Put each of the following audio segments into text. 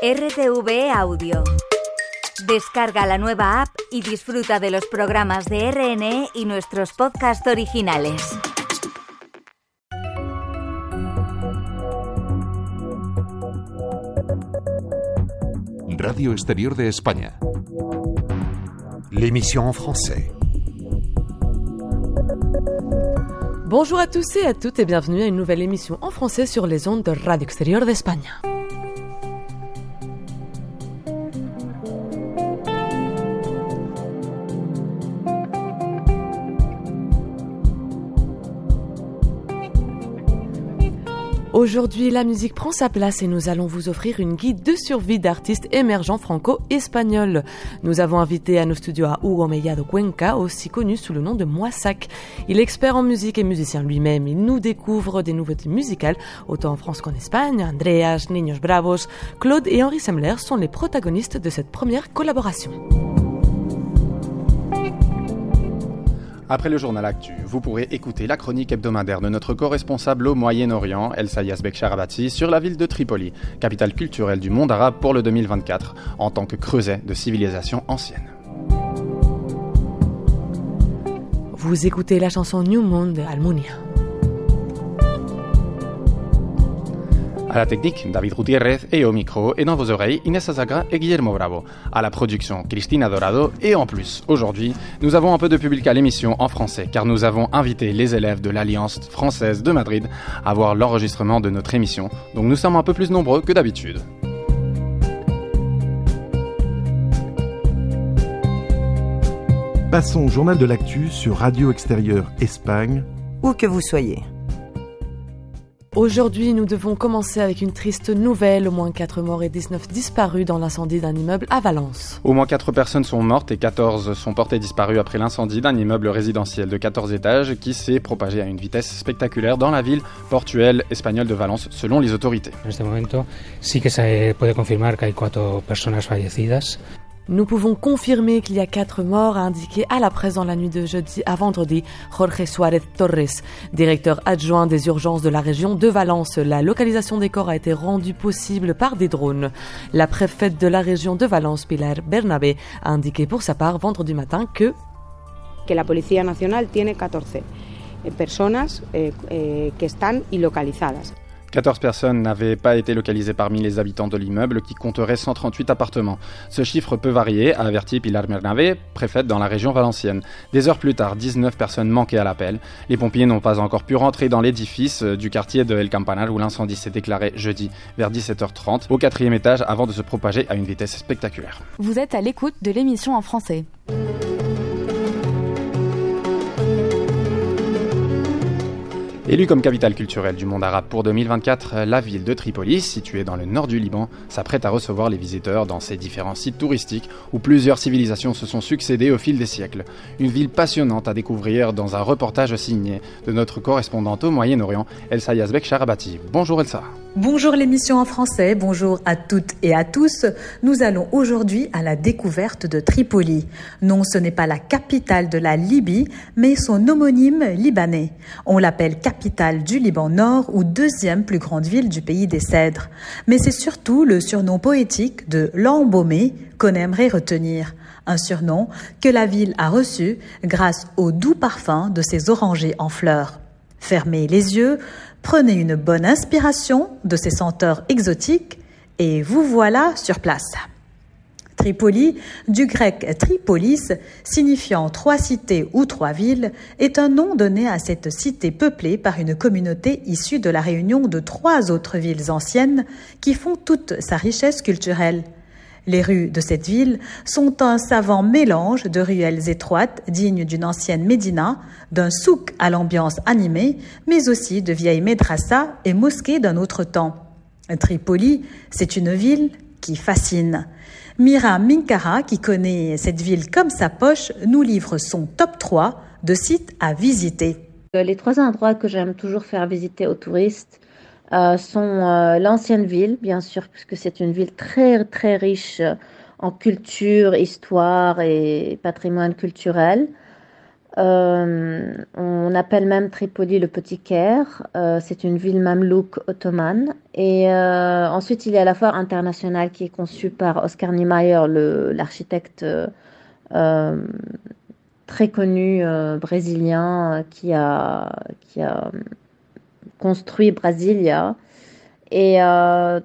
RTV Audio. Descarga la nueva app y disfruta de los programas de RNE y nuestros podcasts originales. Radio Exterior de España. L'émission en français. Bonjour à tous et à toutes et bienvenue à une nouvelle émission en français sur les ondes de Radio Extérieur d'Espagne. Aujourd'hui, la musique prend sa place et nous allons vous offrir une guide de survie d'artistes émergents franco-espagnols. Nous avons invité à nos studios à Hugo Mellado Cuenca, aussi connu sous le nom de Moissac. Il est expert en musique et musicien lui-même. Il nous découvre des nouveautés musicales, autant en France qu'en Espagne. Andreas, Niños Bravos, Claude et Henri Semler sont les protagonistes de cette première collaboration. Après le journal Actu, vous pourrez écouter la chronique hebdomadaire de notre co-responsable au Moyen-Orient, El Sayas Beksharabati, sur la ville de Tripoli, capitale culturelle du monde arabe pour le 2024, en tant que creuset de civilisation ancienne. Vous écoutez la chanson New Moon de Almunia. À la technique, David Gutiérrez et au micro et dans vos oreilles, Inès Azagra et Guillermo Bravo. À la production, Cristina Dorado et en plus, aujourd'hui, nous avons un peu de public à l'émission en français car nous avons invité les élèves de l'Alliance française de Madrid à voir l'enregistrement de notre émission, donc nous sommes un peu plus nombreux que d'habitude. Passons au journal de l'actu sur Radio Extérieure Espagne. Où que vous soyez. Aujourd'hui, nous devons commencer avec une triste nouvelle. Au moins 4 morts et 19 disparus dans l'incendie d'un immeuble à Valence. Au moins 4 personnes sont mortes et 14 sont portées disparues après l'incendie d'un immeuble résidentiel de 14 étages qui s'est propagé à une vitesse spectaculaire dans la ville portuelle espagnole de Valence, selon les autorités. En este momento sí que se puede confirmar que hay cuatro personas fallecidas. Nous pouvons confirmer qu'il y a quatre morts, a indiqué à la presse dans la nuit de jeudi à vendredi Jorge Suárez Torres, directeur adjoint des urgences de la région de Valence. La localisation des corps a été rendue possible par des drones. La préfète de la région de Valence, Pilar Bernabé, a indiqué pour sa part vendredi matin que que la Policía Nacional tiene 14 personas eh, eh, que están. 14 personnes n'avaient pas été localisées parmi les habitants de l'immeuble qui compterait 138 appartements. Ce chiffre peut varier, a averti Pilar Bernabé, préfète dans la région valencienne. Des heures plus tard, 19 personnes manquaient à l'appel. Les pompiers n'ont pas encore pu rentrer dans l'édifice du quartier de El Campanar où l'incendie s'est déclaré jeudi vers 17h30 au quatrième étage avant de se propager à une vitesse spectaculaire. Vous êtes à l'écoute de l'émission en français. Élue comme capitale culturelle du monde arabe pour 2024, la ville de Tripoli, située dans le nord du Liban, s'apprête à recevoir les visiteurs dans ses différents sites touristiques où plusieurs civilisations se sont succédées au fil des siècles. Une ville passionnante à découvrir dans un reportage signé de notre correspondante au Moyen-Orient, Elsa Yazbek Sharabati. Bonjour Elsa. Bonjour l'émission en français, bonjour à toutes et à tous. Nous allons aujourd'hui à la découverte de Tripoli. Non, ce n'est pas la capitale de la Libye, mais son homonyme libanais. On l'appelle capitale du Liban Nord ou deuxième plus grande ville du pays des cèdres. Mais c'est surtout le surnom poétique de l'embaumé qu'on aimerait retenir. Un surnom que la ville a reçu grâce au doux parfum de ses orangers en fleurs. Fermez les yeux, prenez une bonne inspiration de ces senteurs exotiques et vous voilà sur place. Tripoli, du grec tripolis, signifiant trois cités ou trois villes, est un nom donné à cette cité peuplée par une communauté issue de la réunion de trois autres villes anciennes qui font toute sa richesse culturelle. Les rues de cette ville sont un savant mélange de ruelles étroites dignes d'une ancienne médina, d'un souk à l'ambiance animée, mais aussi de vieilles médrassas et mosquées d'un autre temps. Tripoli, c'est une ville qui fascine. Mira Minkara, qui connaît cette ville comme sa poche, nous livre son top 3 de sites à visiter. Les trois endroits que j'aime toujours faire visiter aux touristes sont euh, l'ancienne ville, bien sûr, puisque c'est une ville très très riche en culture, histoire et patrimoine culturel. Euh, on appelle même Tripoli le Petit Caire. Euh, c'est une ville mamelouk ottomane. Et euh, ensuite, il y a la foire internationale qui est conçue par Oscar Niemeyer, l'architecte très connu brésilien qui a, qui a construit Brasilia. Et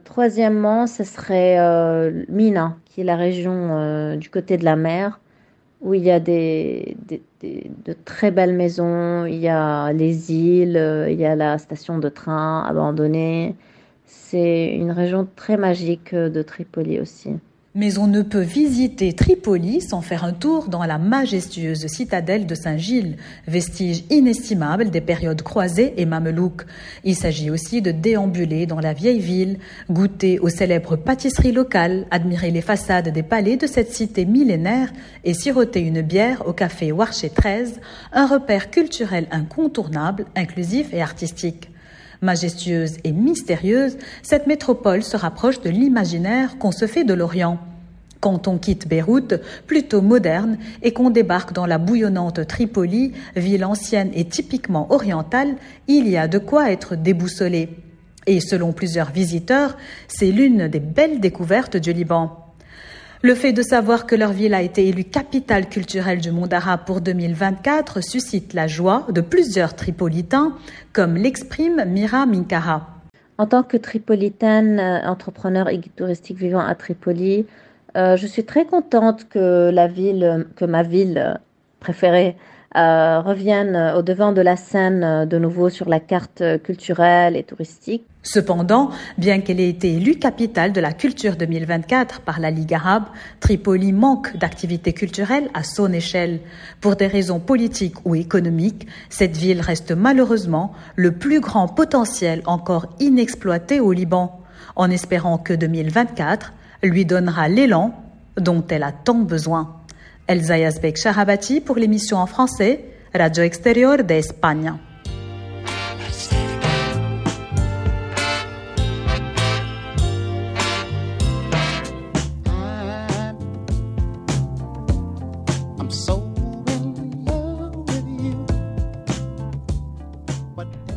troisièmement, ce serait Mina, qui est la région du côté de la mer où il y a des, de très belles maisons, il y a les îles, euh, il y a la station de train abandonnée. C'est une région très magique de Tripoli aussi. Mais on ne peut visiter Tripoli sans faire un tour dans la majestueuse citadelle de Saint-Gilles, vestige inestimable des périodes croisées et mamelouques. Il s'agit aussi de déambuler dans la vieille ville, goûter aux célèbres pâtisseries locales, admirer les façades des palais de cette cité millénaire et siroter une bière au café Warché 13, un repère culturel incontournable, inclusif et artistique. Majestueuse et mystérieuse, cette métropole se rapproche de l'imaginaire qu'on se fait de l'Orient. Quand on quitte Beyrouth, plutôt moderne, et qu'on débarque dans la bouillonnante Tripoli, ville ancienne et typiquement orientale, il y a de quoi être déboussolé. Et selon plusieurs visiteurs, c'est l'une des belles découvertes du Liban. Le fait de savoir que leur ville a été élue capitale culturelle du monde arabe pour 2024 suscite la joie de plusieurs Tripolitains, comme l'exprime Mira Minkara. En tant que tripolitaine, euh, entrepreneur et touristique vivant à Tripoli, euh, je suis très contente que la ville, que ma ville préférée, euh, revienne au devant de la scène euh, de nouveau sur la carte culturelle et touristique. Cependant, bien qu'elle ait été élue capitale de la culture 2024 par la Ligue arabe, Tripoli manque d'activités culturelles à son échelle. Pour des raisons politiques ou économiques, cette ville reste malheureusement le plus grand potentiel encore inexploité au Liban, en espérant que 2024 lui donnera l'élan dont elle a tant besoin. Elsa Yazbek Shahabati pour l'émission en français Radio Exterior de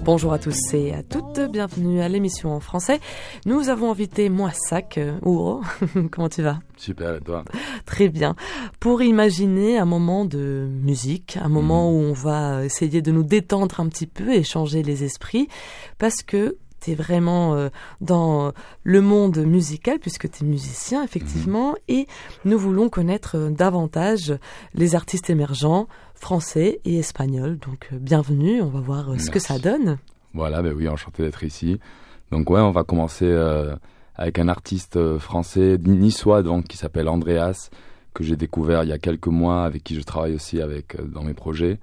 Bonjour à tous et à toutes, bienvenue à l'émission en français. Nous avons invité Moissac, euh, Ouro, comment tu vas? Super, et toi? Très bien. Pour imaginer un moment de musique, un moment mhm. où on va essayer de nous détendre un petit peu et changer les esprits, parce que tu es vraiment euh, dans le monde musical puisque tu es musicien effectivement mhm. et nous voulons connaître euh, davantage les artistes émergents, français et espagnol. Donc euh, bienvenue, on va voir ce que ça donne. Voilà, ben oui, enchanté d'être ici. Donc ouais, on va commencer avec un artiste français niçois donc qui s'appelle Andreas que j'ai découvert il y a quelques mois avec qui je travaille aussi avec dans mes projets.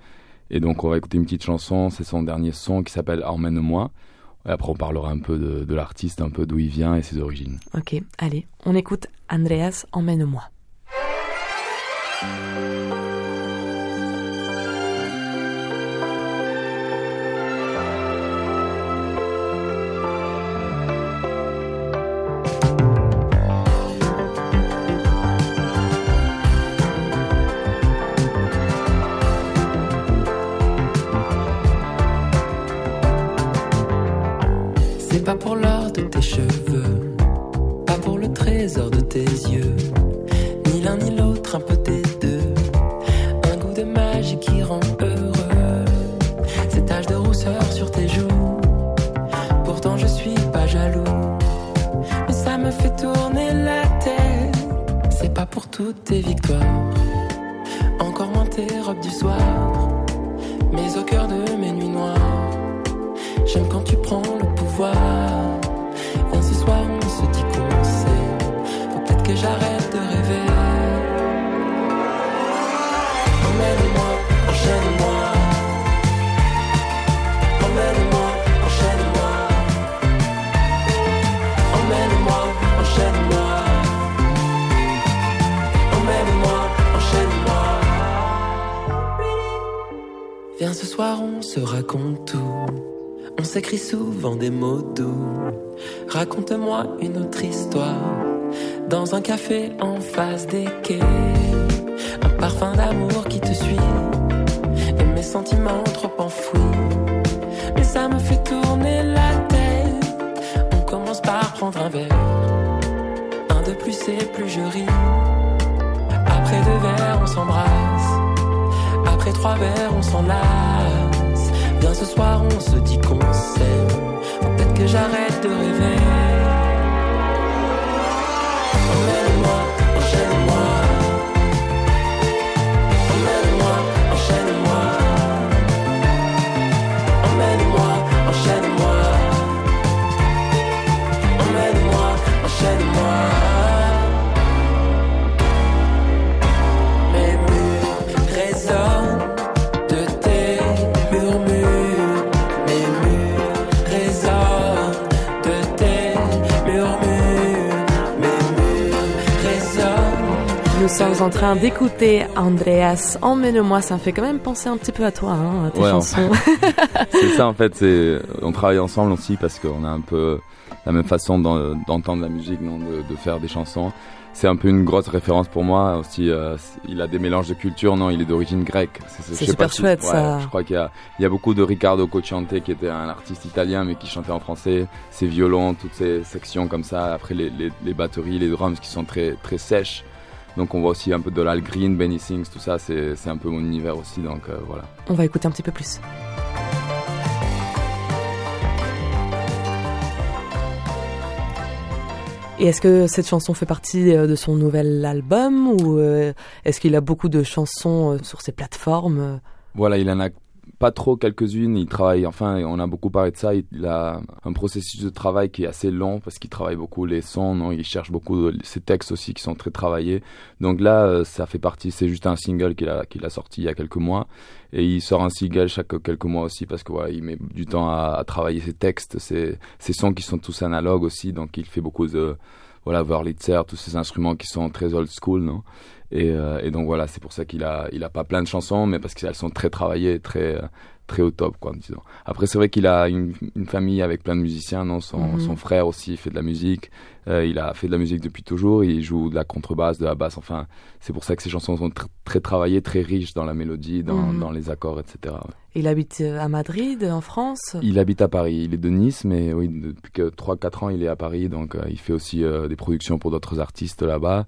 Et donc on va écouter une petite chanson, c'est son dernier son qui s'appelle Emmène-moi. Après on parlera un peu de, de l'artiste, un peu d'où il vient et ses origines. Ok, allez, on écoute Andreas Emmène-moi. Dans un café en face des quais. Un parfum d'amour qui te suit des sentiments trop enfouis. Mais ça me fait tourner la tête. On commence par prendre un verre. Un de plus et plus je ris. Après deux verres, on s'embrasse. Après trois verres, on s'en lasse. Bien ce soir, on se dit qu'on s'aime. Peut-être que j'arrête de rêver. Train d'écouter Andreas. Emmène-moi, ça me fait quand même penser un petit peu à toi, hein, à tes chansons. c'est ça en fait, c'est on travaille ensemble aussi parce qu'on a un peu la même façon d'entendre la musique, non, de, faire des chansons. C'est un peu une grosse référence pour moi aussi. Euh, il a des mélanges de culture, non, il est d'origine grecque. C'est super chouette ça. Je crois qu'il y, y, a beaucoup de Riccardo Cocciante qui était un artiste italien mais qui chantait en français. Ses violons, toutes ces sections comme ça. Après les, les, les batteries, les drums qui sont très très sèches donc on voit aussi un peu de Lal Green, Benny Sings, tout ça, c'est un peu mon univers aussi, donc euh, voilà. On va écouter un petit peu plus. Et est-ce que cette chanson fait partie euh, de son nouvel album ou euh, est-ce qu'il a beaucoup de chansons sur ses plateformes? Voilà, il en a pas trop quelques-unes. Il travaille, enfin, on a beaucoup parlé de ça. Il a un processus de travail qui est assez long parce qu'il travaille beaucoup les sons, non il cherche beaucoup ses textes aussi qui sont très travaillés. Donc là, euh, ça fait partie, c'est juste un single qu'il a, a sorti il y a quelques mois. Et il sort un single chaque quelques mois aussi parce que voilà, il met du temps à, travailler ses textes, ses, ses sons qui sont tous analogues aussi. Donc il fait beaucoup de, voilà, Wurlitzer, tous ces instruments qui sont très old school, non et, euh, et, donc voilà, c'est pour ça qu'il a, il a pas plein de chansons, mais parce qu'elles sont très travaillées, très, très au top, quoi, disons. Après, c'est vrai qu'il a une, une, famille avec plein de musiciens, non son, mhm. son, frère aussi fait de la musique. Euh, il a fait de la musique depuis toujours. Il joue de la contrebasse, de la basse. Enfin, c'est pour ça que ses chansons sont très travaillées, très riches dans la mélodie, dans, mhm. dans les accords, etc. Il habite euh, à Madrid, en France? Il habite à Paris. Il est de Nice, mais oui, depuis que 3-4 ans, il est à Paris. Donc, euh, il fait aussi euh, des productions pour d'autres artistes là-bas.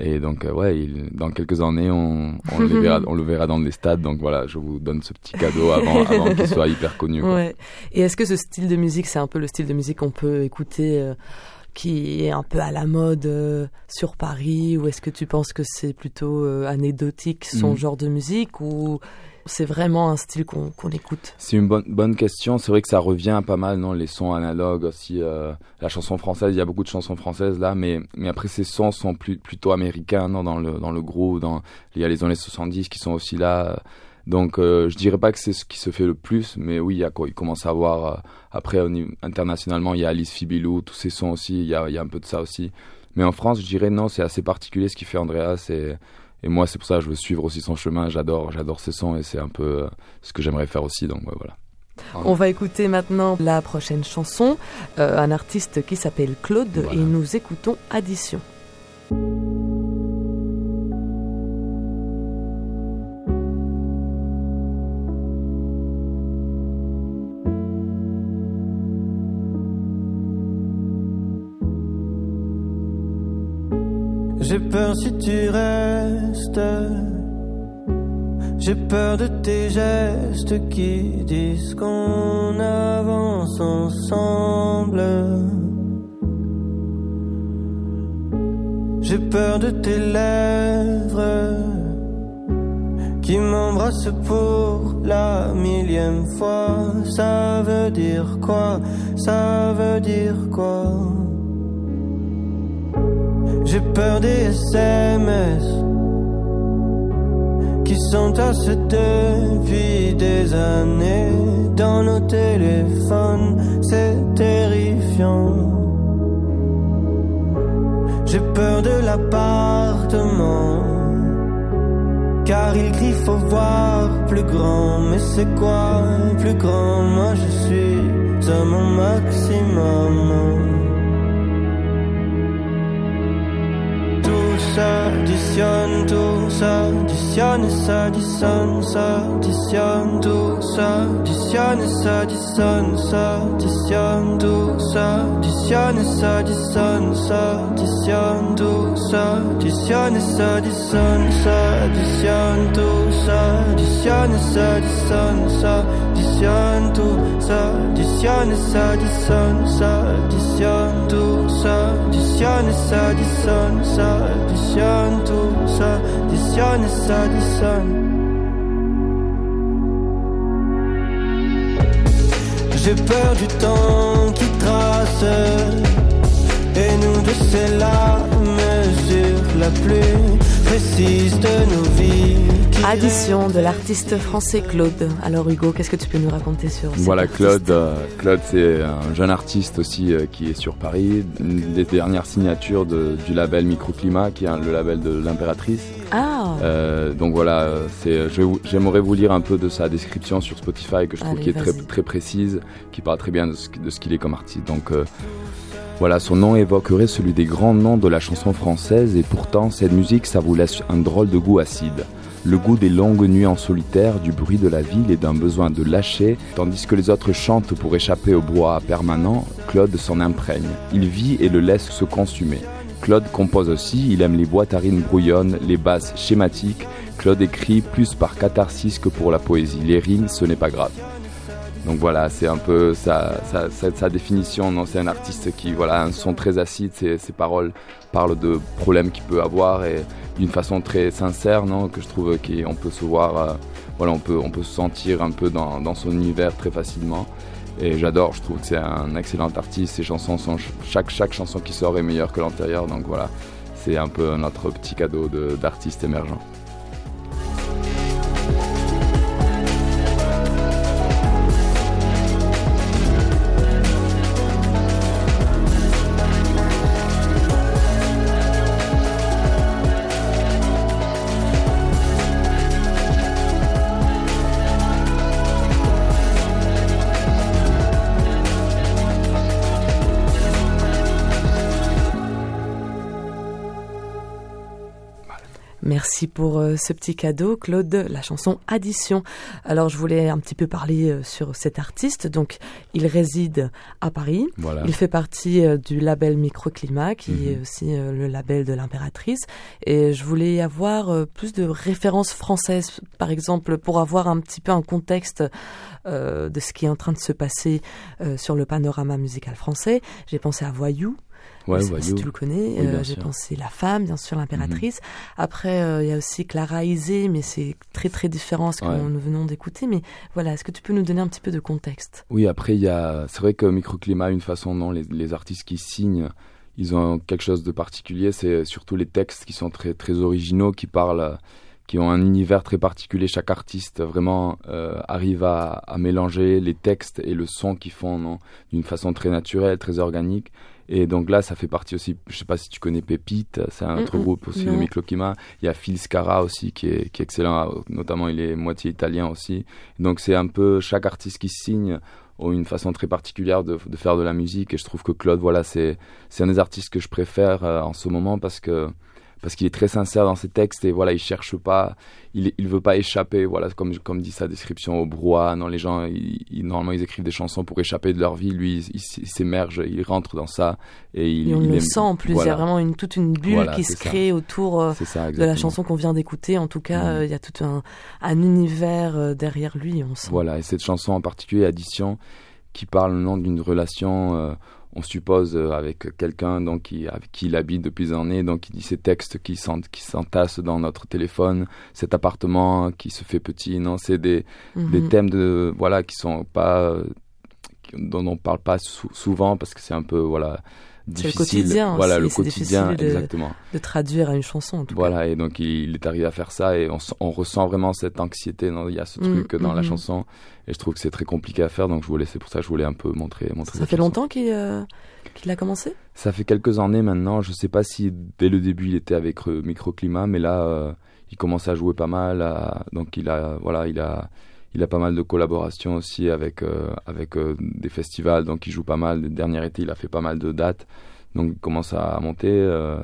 Et donc, ouais, il, dans quelques années, on, on, le verra, on, le verra, dans des stades. Donc, voilà, je vous donne ce petit cadeau avant, avant qu'il soit hyper connu. Ouais. Et est-ce que ce style de musique, c'est un peu le style de musique qu'on peut écouter qui est un peu à la mode sur Paris ou est-ce que tu penses que c'est plutôt anecdotique son mm. genre de musique ou c'est vraiment un style qu'on écoute? C'est une bonne, bonne question. C'est vrai que ça revient pas mal, non Les sons analogues aussi. Euh, la chanson française, il y a beaucoup de chansons françaises là, mais, mais après ces sons sont plus, plutôt américains, non Dans le, dans le dans, il y a les années 70 qui sont aussi là. Donc euh, je dirais pas que c'est ce qui se fait le plus, mais oui, il, y a, il commence à avoir, euh, après internationalement, il y a Alice Fibilou, tous ces sons aussi, il y a, il y a un peu de ça aussi. Mais en France, je dirais non, c'est assez particulier ce qu'il fait Andrea, c'est et moi, c'est pour ça que je veux suivre aussi son chemin. J'adore, j'adore ses sons et c'est un peu euh, ce que j'aimerais faire aussi. Donc voilà. On va écouter maintenant la prochaine chanson, euh, un artiste qui s'appelle Claude et nous écoutons Addition. J'ai peur si tu restes. J'ai peur de tes gestes qui disent qu'on avance ensemble. J'ai peur de tes lèvres qui m'embrassent pour la millième fois. Ça veut dire quoi? Ça veut dire quoi? J'ai peur des SMS qui sont à se depuis des années dans nos téléphones. C'est terrifiant. J'ai peur de l'appartement. Car il crie faut voir plus grand, mais c'est quoi plus grand? Moi je suis à mon maximum. S'additionne, tout s'additionne, s'additionne, s'additionne, tout s'additionne, s'additionne, s'additionne, tout s'additionne, s'additionne, s'additionne, tout s'additionne, s'additionne, s'additionne, tout s'additionne, s'additionne, s'additionne, tout s'additionne, s'additionne, s'additionne, tout s'additionne, s'additionne, s'additionne, tout s'additionne, s'additionne. J'ai peur du temps qui trace Et nous deux c'est la mesure la plus précise de nos vies Addition de l'artiste français Claude. Alors Hugo, qu'est-ce que tu peux nous raconter sur Voilà, Claude, euh, Claude c'est un jeune artiste aussi euh, qui est sur Paris, une des dernières signatures de- du label Microclimat, qui est un- le label de l'impératrice. Ah, Euh, donc voilà, c'est, j'aimerais vous lire un peu de sa description sur Spotify que je trouve Allez, qui est très, précise, qui parle très bien de ce, qu'il est comme artiste. Donc voilà, son nom évoquerait celui des grands noms de la chanson française et pourtant cette musique ça vous laisse un drôle de goût acide. Le goût des longues nuits en solitaire, du bruit de la ville et d'un besoin de lâcher, tandis que les autres chantent pour échapper au brouhaha permanent, Claude s'en imprègne. Il vit et le laisse se consumer. Claude compose aussi, il aime les boîtarines brouillonnes, les basses schématiques. Claude écrit plus par catharsis que pour la poésie. Les rimes, ce n'est pas grave. Donc voilà, c'est un peu sa, définition. Non, c'est un artiste qui voilà un son très acide. Ses, paroles parlent de problèmes qu'il peut avoir et d'une façon très sincère, non, que je trouve qu'on peut se voir, euh, voilà, on peut on peut se sentir un peu dans, son univers très facilement. Et j'adore, je trouve que c'est un excellent artiste. Ses chansons sont chaque chaque chanson qui sort est meilleure que l'antérieure. Donc voilà, c'est un peu notre petit cadeau de- d'artiste émergent. Merci pour euh, ce petit cadeau, Claude, la chanson Addition. Alors, je voulais un petit peu parler euh, sur cet artiste. Donc, il réside à Paris. Voilà. Il fait partie euh, du label Microclimat, qui Mhm. est aussi le label de l'impératrice. Et je voulais avoir plus de références françaises, par exemple, pour avoir un petit peu un contexte de ce qui est en train de se passer sur le panorama musical français. J'ai pensé à Voyou. Ouais, Je sais pas si tu le connais. Oui, Euh, J'ai pensé La Femme, bien sûr, l'impératrice. Après, euh, il y a aussi Clara Isé, mais c'est très très différent ce que Ouais. nous venons d'écouter. Mais voilà, est-ce que tu peux nous donner un petit peu de contexte? Oui, après, il y a. C'est vrai que Microclimat, une façon, non, les, les artistes qui signent, ils ont quelque chose de particulier. C'est surtout les textes qui sont très, très originaux, qui parlent, qui ont un univers très particulier. Chaque artiste vraiment euh, arrive à, à mélanger les textes et le son qu'ils font d'une façon très naturelle, très organique. Et donc là, ça fait partie aussi, je sais pas si tu connais Pépite, c'est un autre Mm, mm, groupe aussi de. Microclimat. Il y a Phil Scara aussi qui est, qui est excellent, notamment il est moitié italien aussi. Donc c'est un peu chaque artiste qui signe ont une façon très particulière de, de faire de la musique et je trouve que Claude voilà c'est c'est un des artistes que je préfère euh, en ce moment parce que parce qu'il est très sincère dans ses textes et voilà il cherche pas il il veut pas échapper voilà comme comme dit sa description au brouhaha non les gens ils, ils- normalement ils écrivent des chansons pour échapper de leur vie lui il, s'émerge il rentre dans ça et il Et on le aime- sent en plus, il y a vraiment une, toute une bulle Voilà, qui se ça. crée autour euh, ça, de la chanson qu'on vient d'écouter. En tout cas, Mhm. euh, il y a tout un, un univers euh, derrière lui, on sent. Voilà, et cette chanson en particulier, Addition, qui parle non d'une relation, euh, on suppose, euh, avec quelqu'un donc qui, avec qui il habite depuis des années, donc il dit ces textes qui s'en- qui s'entassent dans notre téléphone, cet appartement qui se fait petit, non, c'est des, Mhm. des thèmes de, voilà, qui sont pas, euh, dont on parle pas sou- souvent parce que c'est un peu, voilà, C'est le difficile. quotidien. Voilà, le quotidien, difficile de, exactement. de traduire à une chanson, en tout cas. Voilà, et donc il, il est arrivé à faire ça et on, ressent vraiment cette anxiété. non, Il y a ce Mm, truc dans la mhm. chanson et je trouve que c'est très compliqué à faire. Donc je voulais, c'est pour ça que je voulais un peu montrer. montrer Ça fait chanson. longtemps qu'il euh, qu'il a commencé? Ça fait quelques années maintenant. Je sais pas si dès le début il était avec euh, Microclimat, mais là euh, il commence à jouer pas mal. à- donc il a, voilà, il a, il a pas mal de collaborations aussi avec euh, avec euh, des festivals. Donc il joue pas mal. Dernier été, il a fait pas mal de dates. Donc il commence à monter. euh,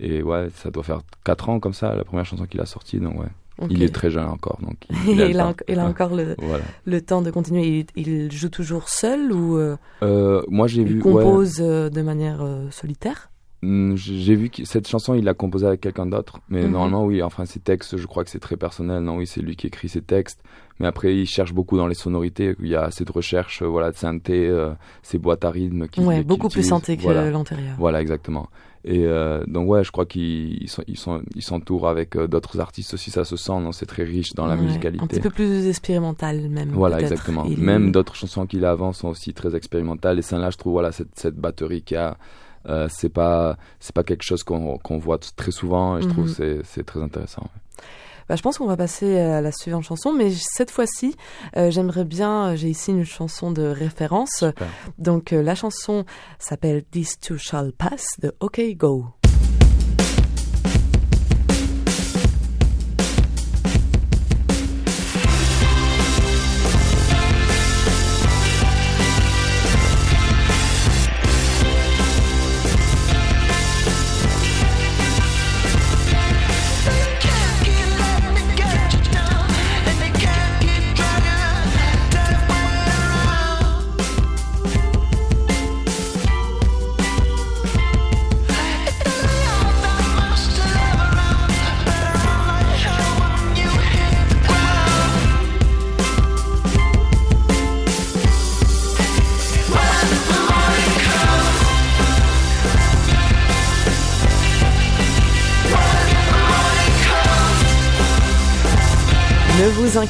Et ouais, ça doit faire 4 ans comme ça, la première chanson qu'il a sortie, donc ouais. Il est très jeune encore, donc il, il, a, il a, encore le, le temps de continuer. Il, joue toujours seul ou euh, Moi, j'ai vu. compose de manière euh, solitaire? Hmm, j'ai vu que cette chanson, il l'a composée avec quelqu'un d'autre, mais mhm. normalement, oui. Enfin, ses textes, je crois que c'est très personnel. Non, oui, c'est lui qui écrit ses textes. Mais après, il cherche beaucoup dans les sonorités. Il y a assez de recherche, voilà, de synthé, ces boîtes à rythme. Qui, ouais, beaucoup plus synthé que l'antérieur. Voilà, exactement. Et euh, donc ouais, je crois qu'ils s'entourent avec euh, d'autres artistes aussi. Ça se sent, c'est très riche dans la musicalité. Un petit peu plus expérimental même. Voilà, exactement. Même d'autres chansons qu'il a avant sont aussi très expérimentales. Et celle-là, je trouve voilà cette, cette batterie qui a, euh, c'est pas, c'est pas quelque chose qu'on qu'on voit très souvent. Et je trouve mhm. c'est c'est très intéressant. Bah, je pense qu'on va passer à la suivante chanson, mais cette fois-ci, euh, j'aimerais bien, euh, j'ai ici une chanson de référence. Donc euh, la chanson s'appelle This Too Shall Pass de OK Go.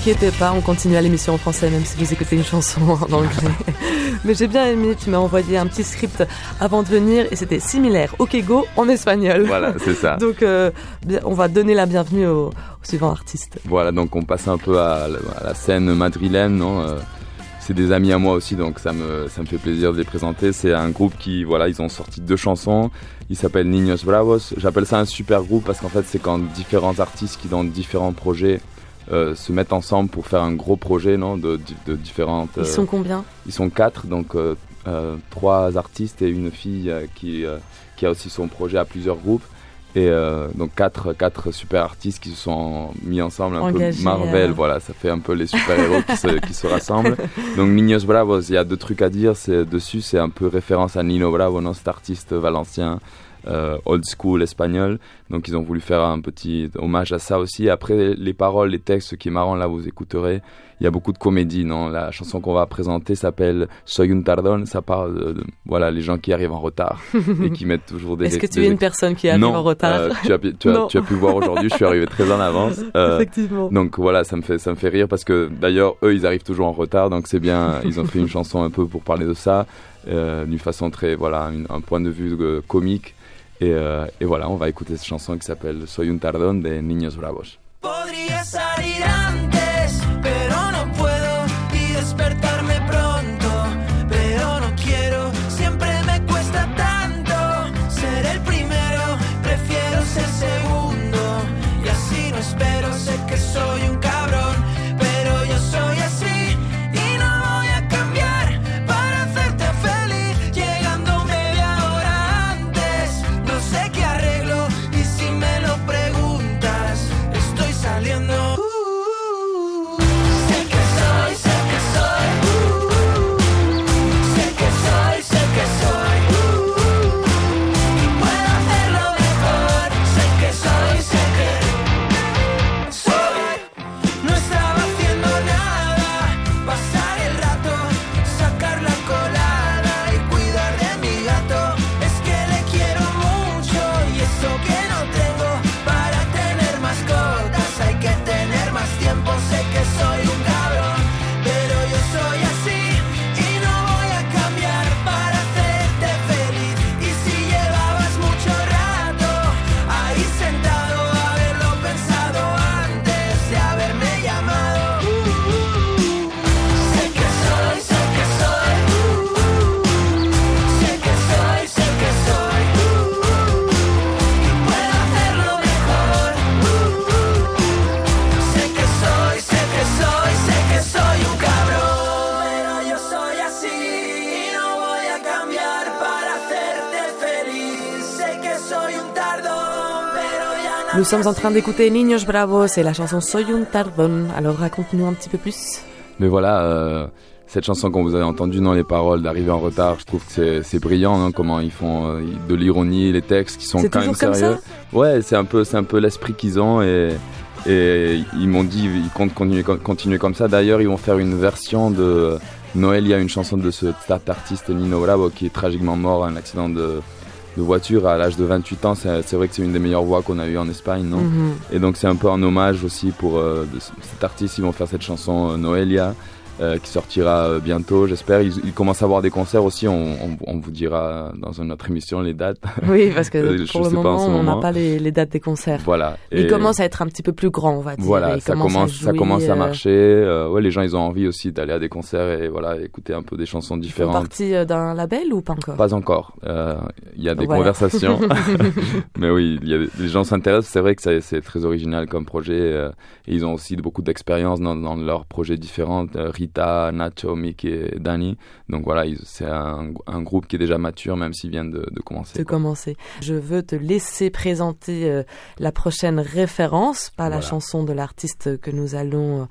Inquiétez pas, on continue à l'émission en français, même si vous écoutez une chanson en anglais. Mais j'ai bien aimé, tu m'as envoyé un petit script avant de venir et c'était similaire au Kego en espagnol. Voilà, c'est ça. donc euh, on va donner la bienvenue au, suivant artiste. Voilà, donc on passe un peu à, la scène madrilène, non euh, c'est des amis à moi aussi, donc ça me, ça me fait plaisir de les présenter. C'est un groupe qui, voilà, ils ont sorti deux chansons. Ils s'appellent Niños Bravos. J'appelle ça un super groupe parce qu'en fait, c'est quand différents artistes qui, dans différents projets, euh, se mettent ensemble pour faire un gros projet non, de, de, différentes. Ils sont combien? Ils sont quatre, donc euh, euh, trois artistes et une fille qui, qui a aussi son projet à plusieurs groupes. Et donc quatre, quatre super artistes qui se sont mis ensemble, un peu Marvel, voilà, ça fait un peu les super-héros qui, se, qui se rassemblent. Donc Niños Bravos, il y a deux trucs à dire c'est, dessus, c'est un peu référence à Nino Bravo, non, cet artiste valencien euh, old school espagnol. Donc ils ont voulu faire un petit hommage à ça aussi. Après les paroles, les textes, ce qui est marrant là, vous écouterez, il y a beaucoup de comédie. Non, la chanson qu'on va présenter s'appelle Soy un tardón. Ça parle de, voilà les gens qui arrivent en retard et qui mettent toujours des. Est-ce que tu es une personne qui arrive en retard? euh, tu, as, tu, as, tu, as, pu voir aujourd'hui, je suis arrivé très en avance. Euh, Effectivement. Donc voilà, ça me fait ça me fait rire parce que d'ailleurs eux ils arrivent toujours en retard, donc c'est bien. Ils ont fait une chanson un peu pour parler de ça. Euh, d'une façon très voilà un point de vue euh, comique Et, uh, y voilà, on va écouter cette chanson qui s'appelle Soy un tardón de Niños Bravos. Sommes en train d'écouter Niños Bravos et la chanson Soy un tardón. Alors raconte-nous un petit peu plus. Mais voilà, euh, cette chanson qu'on vous avez entendue dans les paroles d'arriver en retard, je trouve que c'est brillant hein, comment ils font euh, de l'ironie, les textes qui sont quand même sérieux. ouais, c'est un peu c'est un peu l'esprit qu'ils ont et et ils m'ont dit ils comptent continuer, continuer comme ça. D'ailleurs, ils vont faire une version de Noël, il y a une chanson de cet artiste Nino Bravo qui est tragiquement mort à un accident de de voiture à l'âge de 28 ans, c'est vrai que c'est une des meilleures voix qu'on a eues en Espagne, non? Mhm. Et donc c'est un peu un hommage aussi pour euh, cet artiste, ils vont faire cette chanson euh, Noëlia. Euh, qui sortira euh, bientôt, j'espère. Il, il, commence à avoir des concerts aussi. On, on, on, vous dira dans une autre émission les dates. Oui, parce que euh, pour le moment, on n'a pas les, les, dates des concerts. Voilà. il commence à être un petit peu plus grand, on va dire. Voilà, ça commence, ça commence à marcher. Euh, ouais, les gens, ils ont envie aussi d'aller à des concerts et voilà, écouter un peu des chansons différentes. Ils partie d'un label ou pas encore? Pas encore. Il y a des conversations, mais oui, y a, les gens s'intéressent. C'est vrai que c'est très original comme projet. et ils ont aussi beaucoup d'expérience dans, dans, leurs projets différents. Nacho, Mickey et Danny. Donc voilà, c'est un, un, groupe qui est déjà mature, même s'ils viennent de, de commencer. De commencer. Je veux te laisser présenter euh, la prochaine référence, pas la chanson de l'artiste que nous allons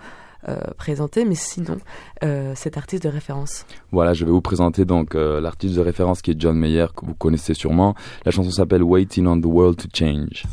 euh, présenter, mais sinon euh, cet artiste de référence. Voilà, je vais vous présenter donc euh, l'artiste de référence qui est John Mayer, que vous connaissez sûrement. La chanson s'appelle Waiting on the World to Change.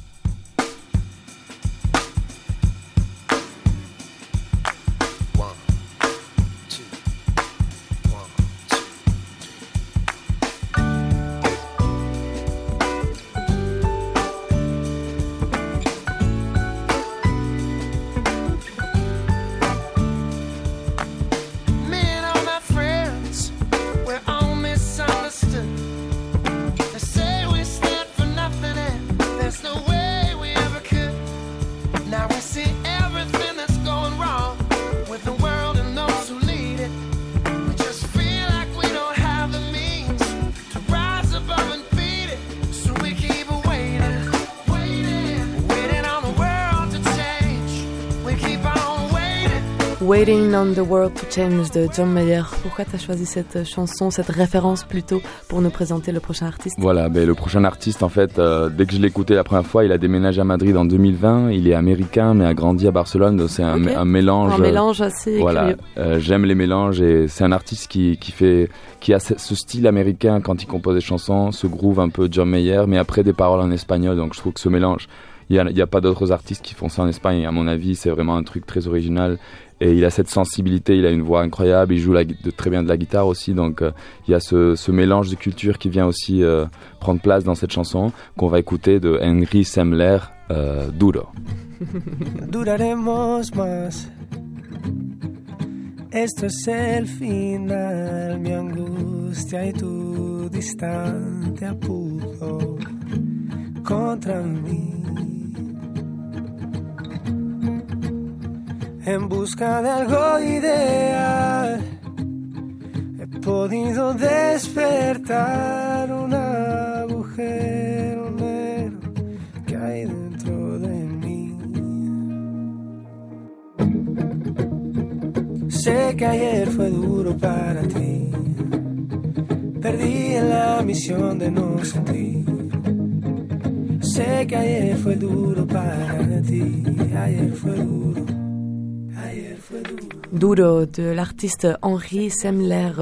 Waiting on the World to Change de John Mayer. Pourquoi tu as choisi cette chanson, cette référence plutôt, pour nous présenter le prochain artiste? Voilà, ben, le prochain artiste, en fait, euh, dès que je l'ai écouté la première fois, il a déménagé à Madrid en 2020. Il est américain, mais a grandi à Barcelone. C'est un, un, mélange. Un mélange assez. Voilà, euh, j'aime les mélanges et c'est un artiste qui, qui fait, qui a ce style américain quand il compose des chansons, ce groove un peu John Mayer, mais après des paroles en espagnol. Donc je trouve que ce mélange il n'y a, a, pas d'autres artistes qui font ça en Espagne. À mon avis, c'est vraiment un truc très original. Et il a cette sensibilité, il a une voix incroyable, il joue de, très bien de la guitare aussi. Donc euh, il y a ce, ce, mélange de culture qui vient aussi euh, prendre place dans cette chanson qu'on va écouter de Henry Semler, euh, Duro. Duraremos más. Esto es el final, mi angustia y tu distante apuro contra mí. En busca de algo ideal. He podido despertar un agujero negro que hay dentro de mí. Sé que ayer fue duro para ti. Perdí la misión de no sentir. Sé que ayer fue duro para ti. Ayer fue duro. Duro de l'artiste Henri Semler.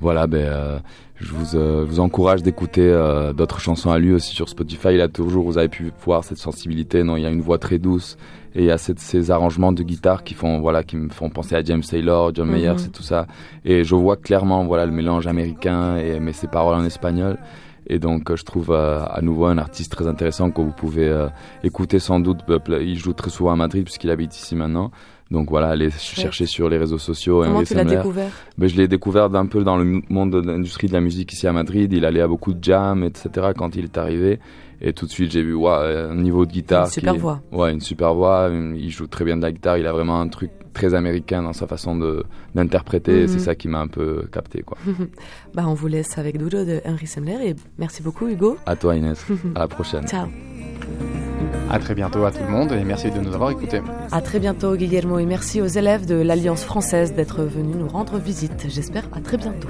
Voilà, ben, euh, je vous, euh, vous encourage d'écouter euh, d'autres chansons à lui aussi sur Spotify. Il a toujours, vous avez pu voir cette sensibilité. Non, il y a une voix très douce et il y a cette, ces arrangements de guitare qui font, voilà, qui me font penser à James Taylor, John Mayer, mhm. c'est tout ça. Et je vois clairement, voilà, le mélange américain et mais ses paroles en espagnol. Et donc, je trouve à nouveau un artiste très intéressant que vous pouvez écouter sans doute. Il joue très souvent à Madrid puisqu'il habite ici maintenant. Donc voilà, allez chercher sur les réseaux sociaux. Comment tu l'as découvert ben, Je l'ai découvert d'un peu dans le monde de l'industrie de la musique ici à Madrid. Il allait à beaucoup de jams, etc. quand il est arrivé. Et tout de suite, j'ai vu, un niveau de guitare. Une super voix. Ouais, une super voix. Il joue très bien de la guitare. Il a vraiment un truc très américain dans sa façon d'interpréter. C'est mhm. ça qui m'a un peu capté, quoi. bah, on vous laisse avec Dodo de Henry Semler et merci beaucoup, Hugo. À toi, Inès. à la prochaine. Ciao. À très bientôt à tout le monde et merci de nous avoir écoutés. À très bientôt Guillermo et merci aux élèves de l'Alliance française d'être venus nous rendre visite. J'espère à très bientôt.